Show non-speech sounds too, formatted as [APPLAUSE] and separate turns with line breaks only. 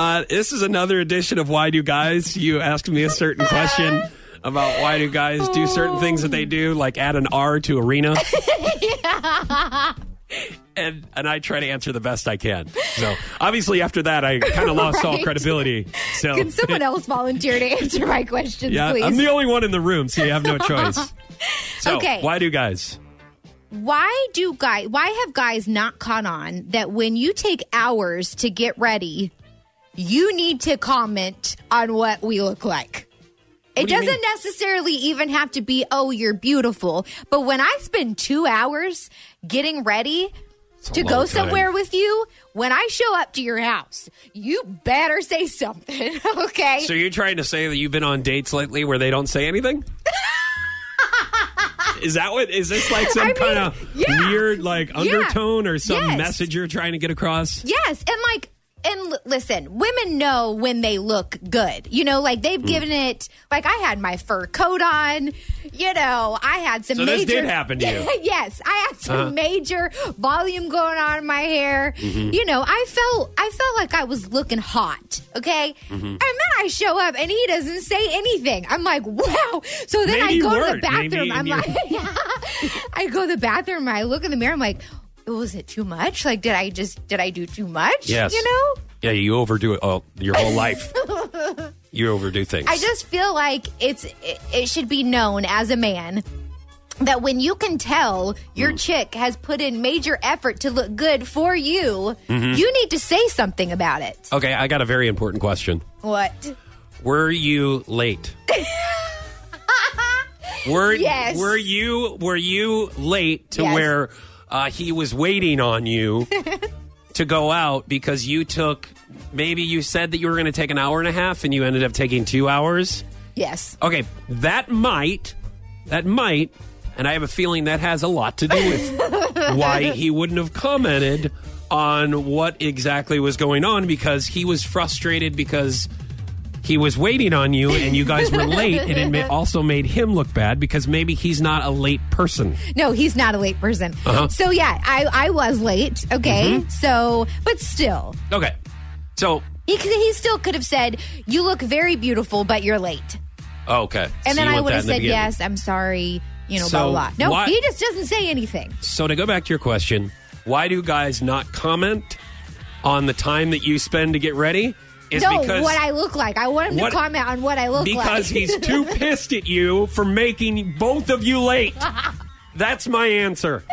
Uh, this is another edition of Why Do Guys? You asked me a certain question about why do guys do certain things that they do, like add an R to arena. [LAUGHS] And and I try to answer the best I can. So obviously after that I kind of lost all credibility. So
Can someone else volunteer to answer my questions,
yeah,
please?
I'm the only one in the room, so you have no [LAUGHS] choice. So
Okay.
why do guys?
why do guys why have guys not caught on that when you take hours to get ready you need to comment on what we look like it
do
doesn't necessarily even have to be oh you're beautiful but when i spend two hours getting ready to go
time.
somewhere with you when i show up to your house you better say something [LAUGHS] okay
So you're trying to say that you've been on dates lately where they don't say anything? [LAUGHS] Is that what? Is this like some
I mean,
kind of
yeah.
weird like undertone or some
Yes.
message you're trying to get across?
Yes, and like and l- listen, women know when they look good. You know, like
Hmm.
they've given it. Like I had my fur coat on. You know, I had some.
So this
major,
did [LAUGHS] happen to you.
yes, I had some
Uh-huh.
major volume going on in my hair.
Mm-hmm.
You know, I felt I felt like I was looking hot. Okay,
Mm-hmm.
and then I show up and he doesn't say anything. I'm like, wow. So then
Maybe
I go to the
weren't. Maybe
bathroom. I'm like, [LAUGHS] I go to the bathroom. I look in the mirror. I'm like. Oh, Was it too much? Like, did I just did I do too much?
Yes.
You know,
Yeah, you overdo it all your whole life. [LAUGHS] you overdo things.
I just feel like it's it, it should be known as a man that when you can tell your mm. chick has put in major effort to look good for you, mm-hmm. you need to say something about it.
Okay, I got a very important question.
What?
Were you late? [LAUGHS] were
Yes.
were you were you late to
Yes.
where uh, he was waiting on you [LAUGHS] to go out because you took maybe you said that you were going to take an hour and a half and you ended up taking 2 hours?
Yes.
Okay, that might that might and I have a feeling that has a lot to do with [LAUGHS] why he wouldn't have commented on what exactly was going on because he was frustrated because he was waiting on you and you guys were late and it ma- [LAUGHS] also made him look bad because maybe he's not a late person.
No, he's not a late person.
Uh-huh.
So yeah, I I was late. Okay. So, but still,
Okay. So,
he he still could have said, "You look very beautiful, but you're late."
oh, okay.
And
So
then I would have said,
beginning.
"Yes, I'm sorry." You know,
So
blah blah. blah. No,
why-
he just doesn't say anything.
So to go back to your question, why do guys not comment on the time that you spend to get ready? Is
no,
because
what I look like. I want him
What-
to comment on what I look like.
because he's too [LAUGHS] pissed at you for making both of you late. [LAUGHS] That's my answer.